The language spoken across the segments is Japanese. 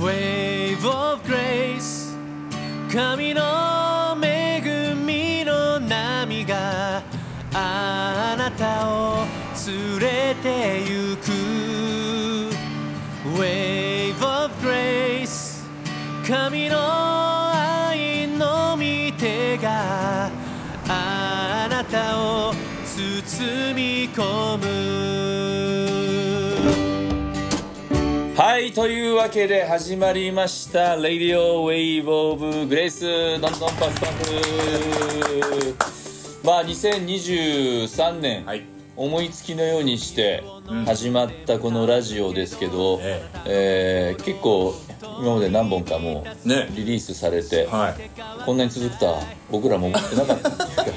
Wave of Grace. 神の恵みの波があなたを連れて行く。Wave of Grace. 神の愛の御手があなたを包み込む。はいというわけで始まりました「Radio Wave of Grace」どんどんパフパフまあ2023年、はい。思いつきのようにして始まったこのラジオですけど、ええ。ー結構今まで何本かもうね。リリースされて、はい。こんなに続くとは僕らも思ってなかったっていう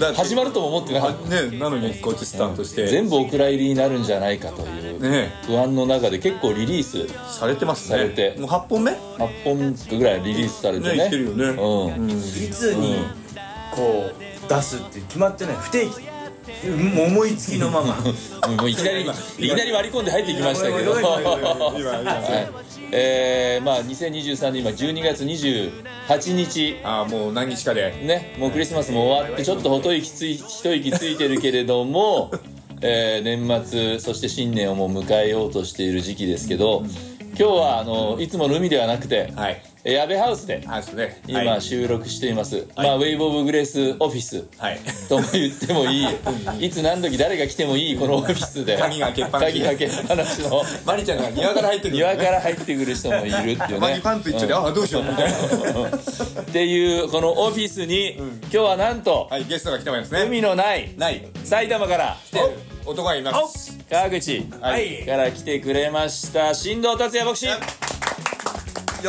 か 始まるとも思ってなかった。はねなのにこっちスタートして、全部お蔵入りになるんじゃないかというね。不安の中で結構リリースされてますね。されて。もう8本目？ね8本ぐらいリリースされてね。いってるよね。うん。いつにこう出すって決まってない不定期もう思いつきのまま。もういきなりいきなり割り込んで入ってきましたけど。ごめんごめんごめん今今。はい。えーまあ2023年今12月28日。ああもう何日かで。ねもうクリスマスも終わってちょっと一息つい一息ついてるけれども、えー年末そして新年をもう迎えようとしている時期ですけど今日はあのいつもの海ではなくて、はい。えー矢部ハウスで今はい収録しています、まあウェイブ・オブ・グレースオフィスはい。とも言ってもいい。いつ何時誰が来てもいいこのオフィスで。鍵が開けっぱなし。鍵開けっぱなしの。マリちゃんが庭から入ってくる。庭から入ってくる人もいるっていうね。マギパンツ一丁で、ああどうしようみたいなっていうこのオフィスに、今日はなんと、はいゲストが来てもらいますね。海のないない。埼玉からお男がいます。川口。はい。から来てくれました。新藤達也牧師。よ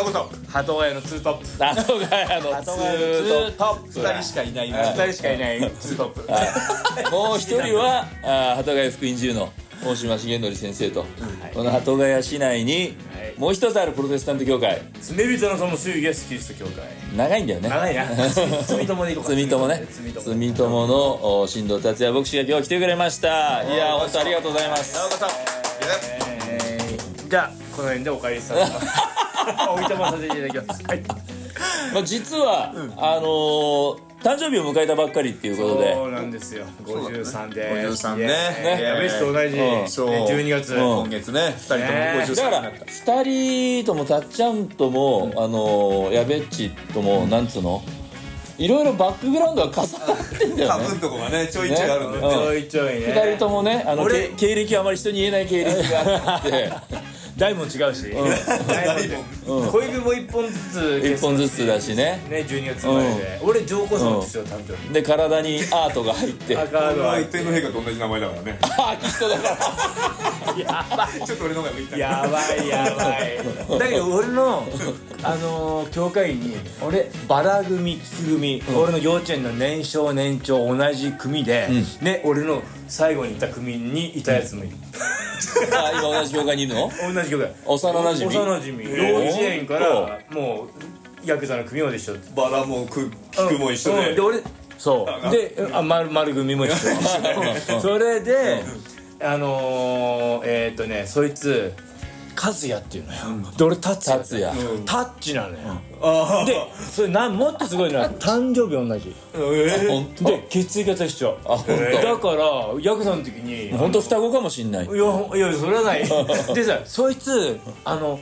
うこそ。鳩ヶ谷のツートップ。後ヶ谷のツートップ。2人しかいない。はい。2人しかいないツートップ。もう一人はあー鳩ヶ谷福音寺の大島重則先生と、この鳩ヶ谷市内にもう一つあるプロテスタント教会。罪人のその主イエスキリスト教会。長いんだよね。長いな。罪友でいこうか住友ね。罪友のお新藤達也牧師が今日来てくれました。い。や本当ありがとうございます。ようこそえーじゃあこの辺でお帰りさせて。おいさせていただきます。はい。まあ、実は、あのー誕生日を迎えたばっかりっていうことで。そうなんですよ。53で。す53ね。ね。やべしと同じうん。そう。ね12月。うん。今月ね2人ともね。53だからになった。2人ともたっちゃんとも、あのーやべっちとも、なんつうの？いろいろバックグラウンドが重なってんだよね。多分とこがねちょいちょいあるんでねちょいちょいね。2人ともねあの経歴はあまり人に言えない経歴があって 大も違うし。大も小指も1本ずつ1本ずつだしね。ね12月生まれで。俺上皇様ですよ誕生日。で体にアートが入って。赤ードは天皇陛下と同じ名前だからね。アーティストだからやばい。ちょっと俺の方が向いた。やばいやばい。だけど俺のあのー教会員に俺バラ組菊組、俺の幼稚園の年少年長同じ組で、ね俺の最後にいた組にいたやつもいる、あ今同じ教会にいるの？同じ教会幼馴染？幼馴染。幼稚園からもうヤクザの組まで一緒バラもく菊も一緒で。うん。で俺そう。であ丸丸組も一緒。それであのー、えーっとねそいつ和也っていうのよ、で俺タッチ達也タッチなのよ、でそれなんもっとすごいのは 誕生日同じ。本当？で血液型一緒。あ本だからヤクザの時に当本当双子かもしんない。いやいやそれはない。でさそいつあの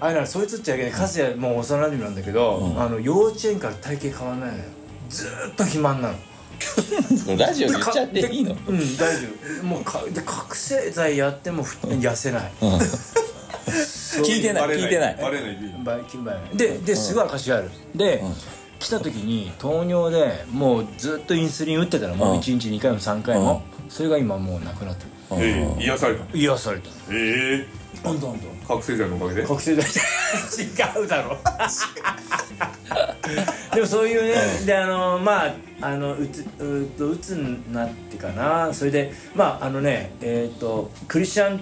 あれなのそいつっちゃいけない。和也もう幼馴染なんだけど、あの幼稚園から体型変わんないのよ。ずーっと肥満なの。ラジオで言っちゃっていいの？うん大丈夫。もうかで覚醒剤やってもふ痩せない聞いてない聞いてない。バレないでいいばいでですごい証がある。で、来た時に糖尿でもうずっとインスリン打ってたのもううん1日2回も3回も、それが今もうなくなってるええ癒された癒された。ええ。どんどんどん覚醒剤のおかげで？覚醒剤。違うだろ。でもそういうねであのまああのうつうとうつになってかな。それでまああのねえっ、とクリスチャン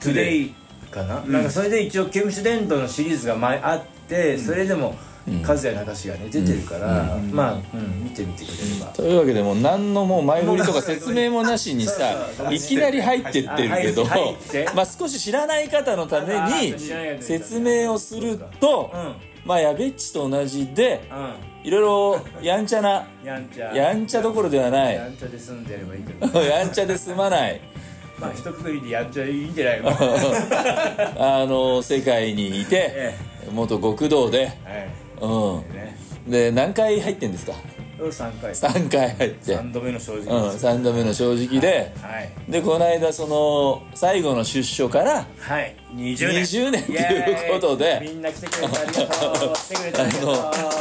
トゥデイかな、なんかそれで一応ケムシュ伝道のシリーズが前あって、それでも和也中志がね出てるから、まあ、うん、見てみてくれれば。というわけでもう何のもう前振りとか説明もなしにさいきなり入ってってるけどまあ少し知らない方のためあに。説明をするとうん。まあやべっちと同じでういろいろやんちゃなん やんちゃ。やんちゃどころではない。やんちゃで住んでればいいけど やんちゃで済まないまあ一括りでやんちゃいいんじゃないの？あの世界にいてえ元極道ではういね。んで何回入ってんですか？3回。3回入って。3度目の正直。うんです3度目の正直で。はい。でこの間その最後の出所からはい。20年。20年っていうことで。みんな来てくれてありがとう。来てくれてありがとう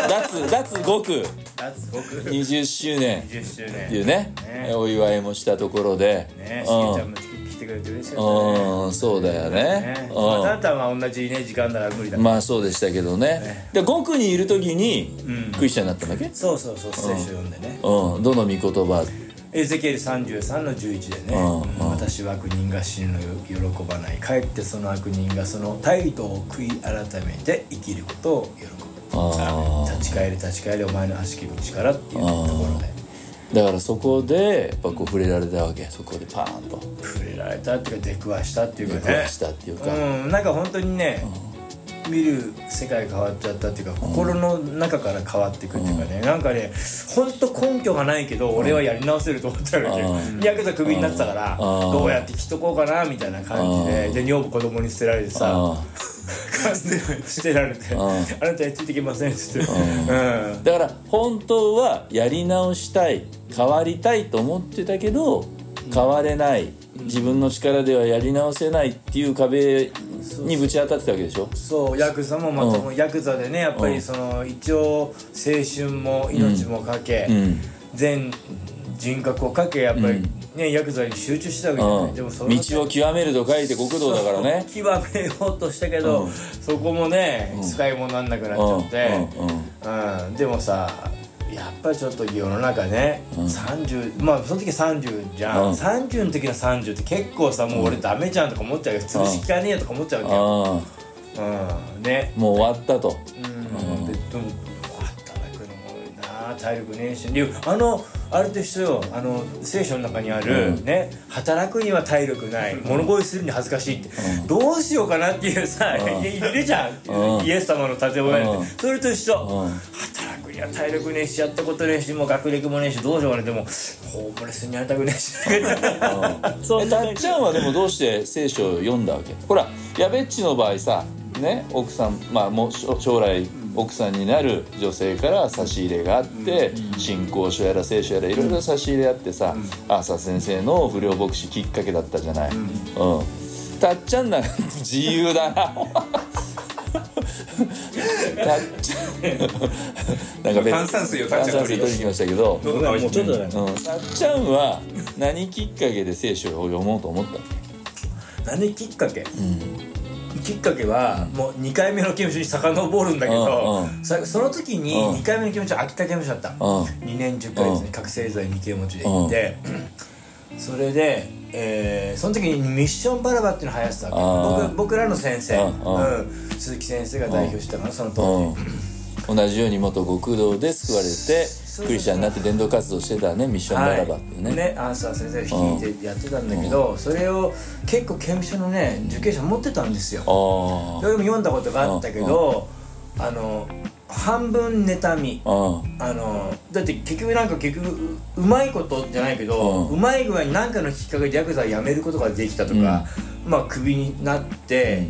脱脱獄。脱獄。20周年20周って年いうねね。お祝いもしたところで。ねしげちゃんもくれて嬉しねうんうんそうだよね。ね。まああなたは同じね時間だから無理だうんまあそうでしたけどね。で獄にいる時にクリスチャンになったんだっけ？そうそうそう聖書読んでね。うん。どの御言葉？エゼキエル33の11でね、うん。うん。私は悪人が死ぬのを喜ばない。かえってその悪人がその態度を悔い改めて生きることを喜ぶ。立ち返れ立ち返れお前の悪しき道からっていうところでだからそこでやっぱこう触れられたわけ。そこでパーンと。触れられたっていうか出くわしたっていうかね。出くわしたっていうか。うんなんか本当にね、見る世界変わっちゃったっていうか心の中から変わっていくっていうかね、なんかね本当根拠がないけど俺はやり直せると思ったわけ。うん。ヤクザクビになってたからうん。どうやって生きとこうかなみたいな感じで。で女房子供に捨てられてさあ捨てられて「ん。あなたについてきません」っつってうん。だから本当はやり直したい変わりたいと思ってたけど変われない。自分の力ではやり直せないっていう壁にぶち当たってたわけでしょ？そう。ヤクザもまたもうヤクザでねやっぱりその一応青春も命もかけ、うん。全人格をかけやっぱりね、ヤクザに集中してたわけじゃない、うん。でもその道を極めると書いて極道だからね。極めようとしたけど、うん。そこもね、使い物になんなくなっちゃって、うん。でもさやっぱりちょっと世の中ね、30まあその時30じゃん、うん。30の時の30って結構さもう俺ダメじゃんとか思っちゃうけど潰しきかねえよとか思っちゃうわけよ、あうん、ねあもう終わったと。うん。ででも働くのもな体力ねえし。であのあれと一緒よ。あの聖書の中にある、ね働くには体力ない。物乞いするに恥ずかしいって、どうしようかなっていうさ、うん。いいるじゃん、うん。イエス様の建物に、うん。それと一緒、うん。働くには体力ねえしやったことねえしもう学歴もねえしどうしようかなでもホームレスになりたくねえし。そたっちゃんはでもどうして聖書を読んだわけ？ほらやべっちの場合さね奥さんまあもう将来奥さんになる女性から差し入れがあって信仰書やら聖書やらいろいろ差し入れあってさ朝先生の不良牧師きっかけだったじゃない。うん。たっちゃんなんか 自由だな。たっちゃん。なんか別炭酸水をたっちゃん炭酸水取りに来ましたけど。どうぞもうちょっとだようん、たっちゃんは何きっかけで聖書を読もうと思ったの？何きっかけ、きっかけはもう2回目の刑務所に遡るんだけど、うんさその時にうん。2回目の刑務所秋田刑務所だった、うん。2年10ヶ月に覚醒剤2刑持ちで行って、それで、えーその時にミッションバラバっていうの流行ってた僕僕らの先生、うん。鈴木先生が代表してたからその当時、うん、同じように元極道で救われてクリスチャンになって伝道活動してたねミッションバラバっていうね,、ねアンサー先生率いてやってたんだけど、それを結構刑務所のね受刑者持ってたんですよ、あそれも読んだことがあったけど、あの半分妬み。あうん。あのだって結局なんか結局ううまいことじゃないけど、ううんまい具合に何かのきっかけでヤクザを辞めることができたとか、まあクビになって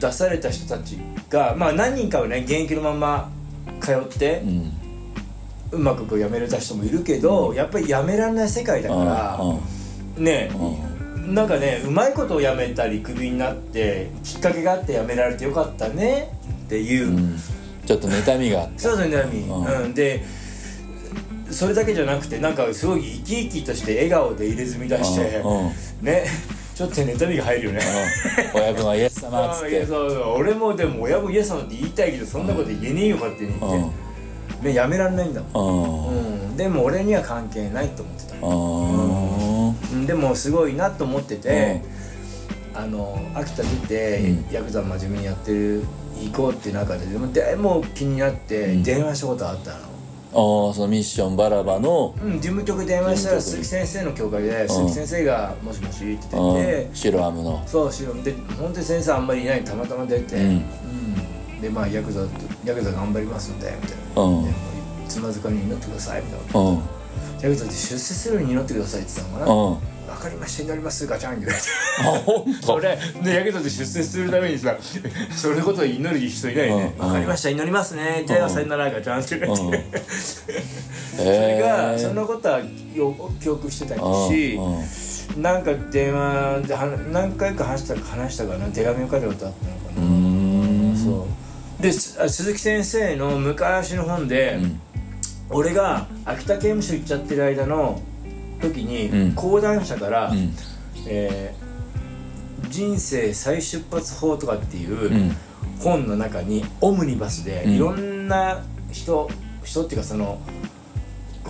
出された人たちがまあ何人かはね現役のまま通ってう、んうまくこう辞めれた人もいるけど、やっぱり辞められない世界だから、ねなんかねうまいことをやめたりクビになってきっかけがあってやめられてよかったねっていう、うん。うんちょっと妬みがあったそうそうねみ、うん。うん、でそれだけじゃなくてなんかすごい生き生きとして笑顔で入れ墨出してうん。うん。ねちょっと妬みが入るよね。うん。親分はイエス様っつって。そうそう。俺もでも親分イエス様って言いたいけどそんなこと言えねえよ勝手に言って、ね、やめらんないんだもん、うんうん、でも俺には関係ないと思ってたうん。うん。でもすごいなと思ってて、あの秋田出て、ヤクザ真面目にやってる行こうっていう中ででもでも気になって電話したことあったの、ああそのミッションバラバの。うん、事務局に電話したら鈴木先生の教会で鈴木先生が「もしもし」って言っててうんシロアムの。そうしようで本当に先生あんまりいないたまたま出て、うん。うん。でまあヤクザとヤクザ頑張りますんでみたいな、つまずかに祈ってくださいみたいなうんヤクザって出世するように祈ってくださいって言ってたのかな、うん。わかりました。祈ります。ガチャン言われて。あ本当？それでヤクザって出世するためにさ それのことを祈る人いないよね。うん。わかりました。祈りますね。じゃあさよならガチャンって。言われて、うん。それが、そのことはよ記憶してたし、うんなんか電話では何回か話したか話したかな手紙を書いたことあったのかうな、ん。そうで鈴木先生の昔の本で、ん。俺が秋田刑務所行っちゃってる間の時に、うん。講談社から、うん。えー人生再出発法」とかっていううん。本の中にオムニバスでうん。いろんな人、人っていうかその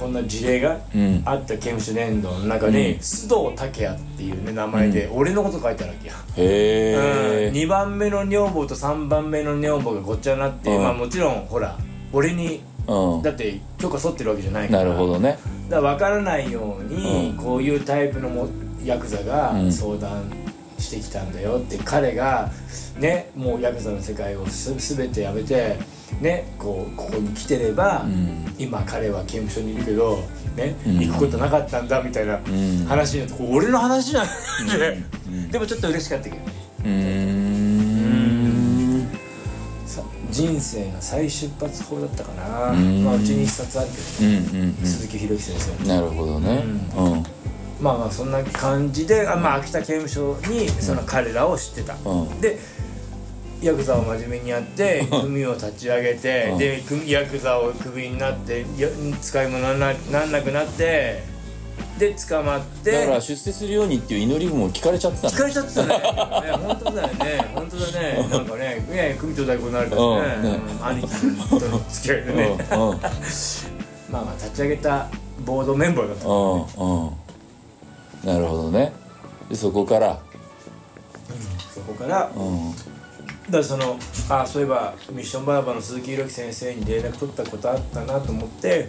こんな事例がうん。あった刑務所年度の中に、うん。須藤武也っていうね名前で、俺のこと書いてあるわけよ、うん、へえ2番目の女房と3番目の女房がごっちゃになって、うん。まあもちろんほら俺にうん。だって許可取ってるわけじゃないから。なるほどね。だから分からないように、うん。こういうタイプのもヤクザがうん。相談してきたんだよって、彼がねもうヤクザの世界をす全てやめてねこうここに来てれば、うん。今彼は刑務所にいるけどね、うん。行くことなかったんだみたいなうん。話になって俺の話なんだね、うん。でもちょっと嬉しかったけどね。うーん。さ人生の再出発法だったかな、うん。まあ、うちに一冊あるけど、うんうん鈴木宏樹先生なるほどね。うん。まあまあそんな感じで、あまあ、秋田刑務所にその彼らを知ってた、うん。でヤクザを真面目にやって組を立ち上げて、うん。で組ヤクザをクビになってや使い物にななんなくなってで捕まってだから出世するようにっていう祈りも聞かれちゃってた聞かれちゃってたね。ね本当だよね。本当だね。なんかねいやいや組と代行になるからね、うん。ね。うん兄貴との付き合いでね、うん。うん。まあまあ立ち上げたボードメンバーだったうん。うん。なるほどね。でそこから。そこからうんだからそのあそういえばミッションバーバーの鈴木宏樹先生に連絡取ったことあったなと思って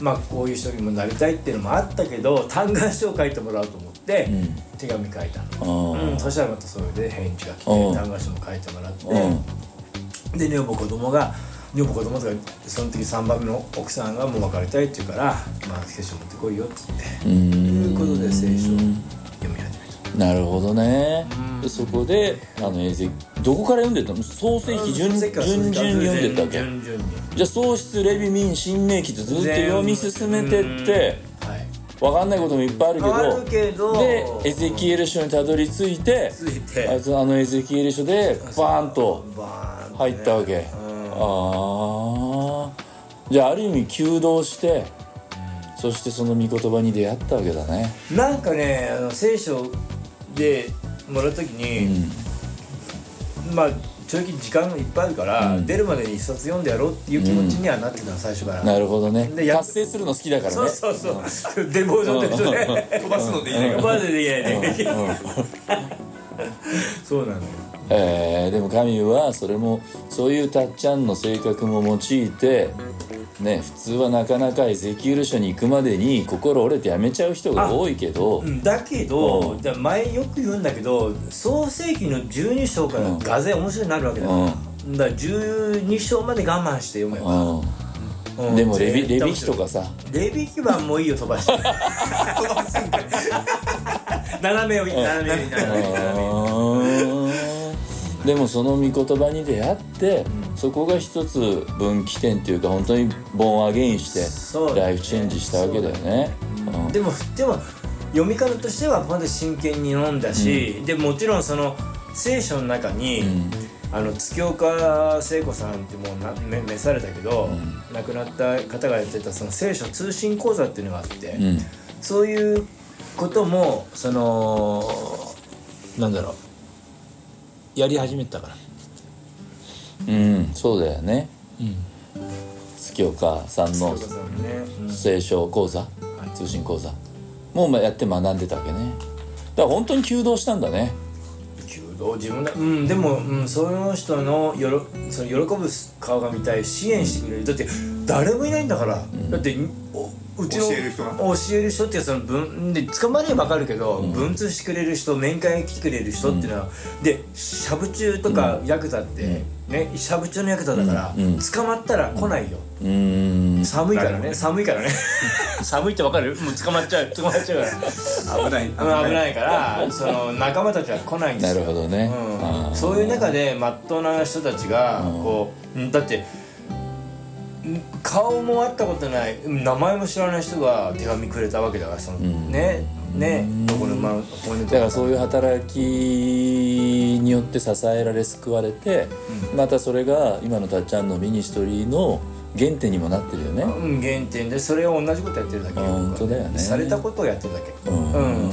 まあこういう人にもなりたいっていうのもあったけど嘆願書を書いてもらおうと思って、うん。手紙書いたあの、ー。うん、そしたらまたそれで返事が来てうん嘆願書も書いてもらって、うんで女房子供が女房子供とかその時3番目の奥さんがもう別れたいって言うから「まあ聖書持ってこいよ」っつって。いうことで聖書。なるほどね。そこであのエゼどこから読んでったの？創世記順順々に読んでったわけ？順々に。じゃあ創出レビ民新明記ってずっと読み進めてってはい分かんないこともいっぱいあるけどあるけどでエゼキエル書にたどり着いてついて。あいつあのエゼキエル書でバーンとバーンとね。入ったわけ、うん。ああじゃあある意味弓道して、そしてその御言葉に出会ったわけだね。なんかねあの聖書でもらう時に、まあ正直時間がいっぱいあるから、うん。出るまでに一冊読んでやろうっていう気持ちにはなってたの最初から、なるほどね。で達成するの好きだからね。そうそうそう。電報状と一緒で。飛ばすのでいいね。マジでいないね。そうなのよ。えーでも神はそれもそういうたっちゃんの性格も用いてね普通はなかなかエゼキエル書に行くまでに心折れてやめちゃう人が多いけどうんだけど、うん。前よく言うんだけど創世紀の12章からうん。がぜ面白くなるわけだから、だから12章まで我慢して読めば、うん。うん。でもレビレビ絶対面白い。記とかさ。レビキはもういいよ飛ばして。斜めを斜めに斜めに斜めにでもその御言葉に出会って、そこが一つ分岐点っていうか本当にボーンアゲインしてライフチェンジしたわけだよね。うん。でもでも読み方としてはまだ真剣に読んだし、でもちろんその聖書の中に、ん。あの月岡聖子さんってもうなめ召されたけど、亡くなった方がやってたその聖書通信講座っていうのがあって、うん。そういうこともそのなんだろう。やり始めたから。うん、そうだよね。月岡さんの月岡さんね、うん。聖書講座、通信講座。もうやって学んでたわけね。だから本当に弓道したんだね。弓道自分だ。うんでも、うん、その人のよろその喜ぶ顔が見たい支援してくれる。だって誰もいないんだから、だっておうちの教える人が教える人ってその分で捕まれば分かるけど、文通してくれる人面会に来てくれる人っていうのは、でしゃぶ中とかヤクザって、ねしゃぶ中のヤクザだから、うん。捕まったら来ないよ、うーん。寒いからね。寒いからね。寒いって分かる？もう捕まっちゃう。捕まっちゃうから。危ない。危ないからその仲間たちは来ないんですなよるほどね、うん。そういう中でまっとうな人たちがこううんだってん顔も会ったことない。名前も知らない人が手紙くれたわけだからその、ん。ねねどこのま骨とだからそういう働きによって支えられ救われて、またそれが今のたっちゃんのミニストリーの原点にもなってるよね、うん原点でそれを同じことやってるだけ。よ本当だよね。されたことをやってるだけ。うん。うん。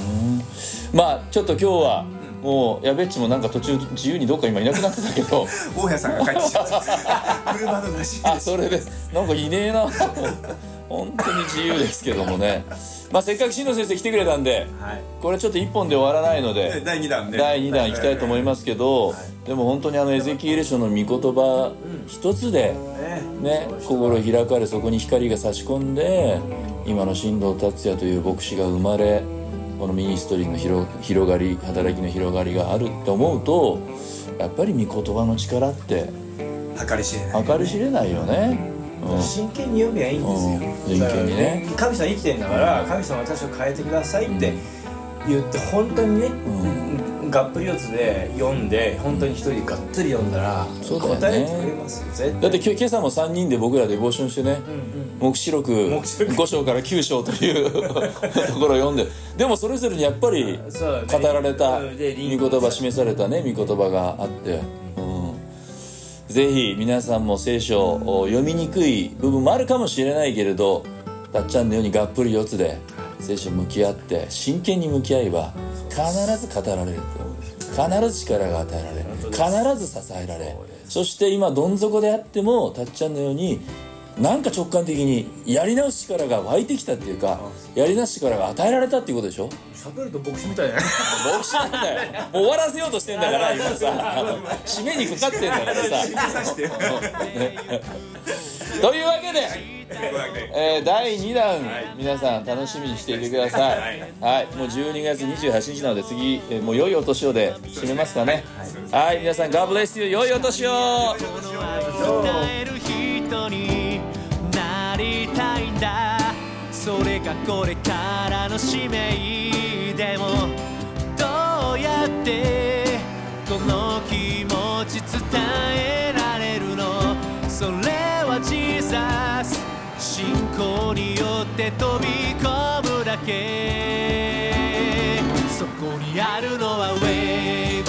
まあちょっと今日はもうやべっちもなんか途中自由にどっか今いなくなってたけど。大家さんが帰ってきちゃった。車の出しあそれでなんかいねえな。本当に自由ですけどもね。まあせっかく新野先生来てくれたんではい。これちょっと1本で終わらないので第2弾ね。第2弾いきたいと思いますけどでも本当にあのエゼキエル書の御言葉一つでねね心開かれそこに光が差し込んで今の新藤達也という牧師が生まれこのミニストリーの広広がり働きの広がりがあるって思うとやっぱり御言葉の力って計り知れない計り知れないよね。うん。真剣に読めばいいんですよ、うん。真剣にね。神様生きてんだから神様私を変えてくださいって言って本当にね、がっぷり四つで読んで本当に一人でがっつり読んだらそうだよね。答えてくれますよだって今日今朝も3人で僕らデボーションしてね。黙示録黙示録5章から9章という ところを読んででもそれぞれにやっぱり語られた御言葉示されたね御言葉があって、うん、ぜひ皆さんも聖書を読みにくい部分もあるかもしれないけれどたっちゃんのようにがっぷり四つで聖書向き合って真剣に向き合えば必ず語られると必ず力が与えられ必ず支えられそして今どん底であってもたっちゃんのようになんか直感的にやり直す力が湧いてきたっていうかやり直す力が与えられたっていうことでしょ？喋ると牧師みたいだね牧師なんだよ終わらせようとしてんだから今さ。締めにかかってんだからさ。というわけで、えー第2弾、皆さん楽しみにしていてください。はい、もう12月28日なので次、えーもう良いお年をで締めますかね。はい。皆さん God bless you 良いお年をそれがこれからの使命でもどうやってこの気持ち伝えられるの？それはジーザス信仰によって飛び込むだけ。そこにあるのは Way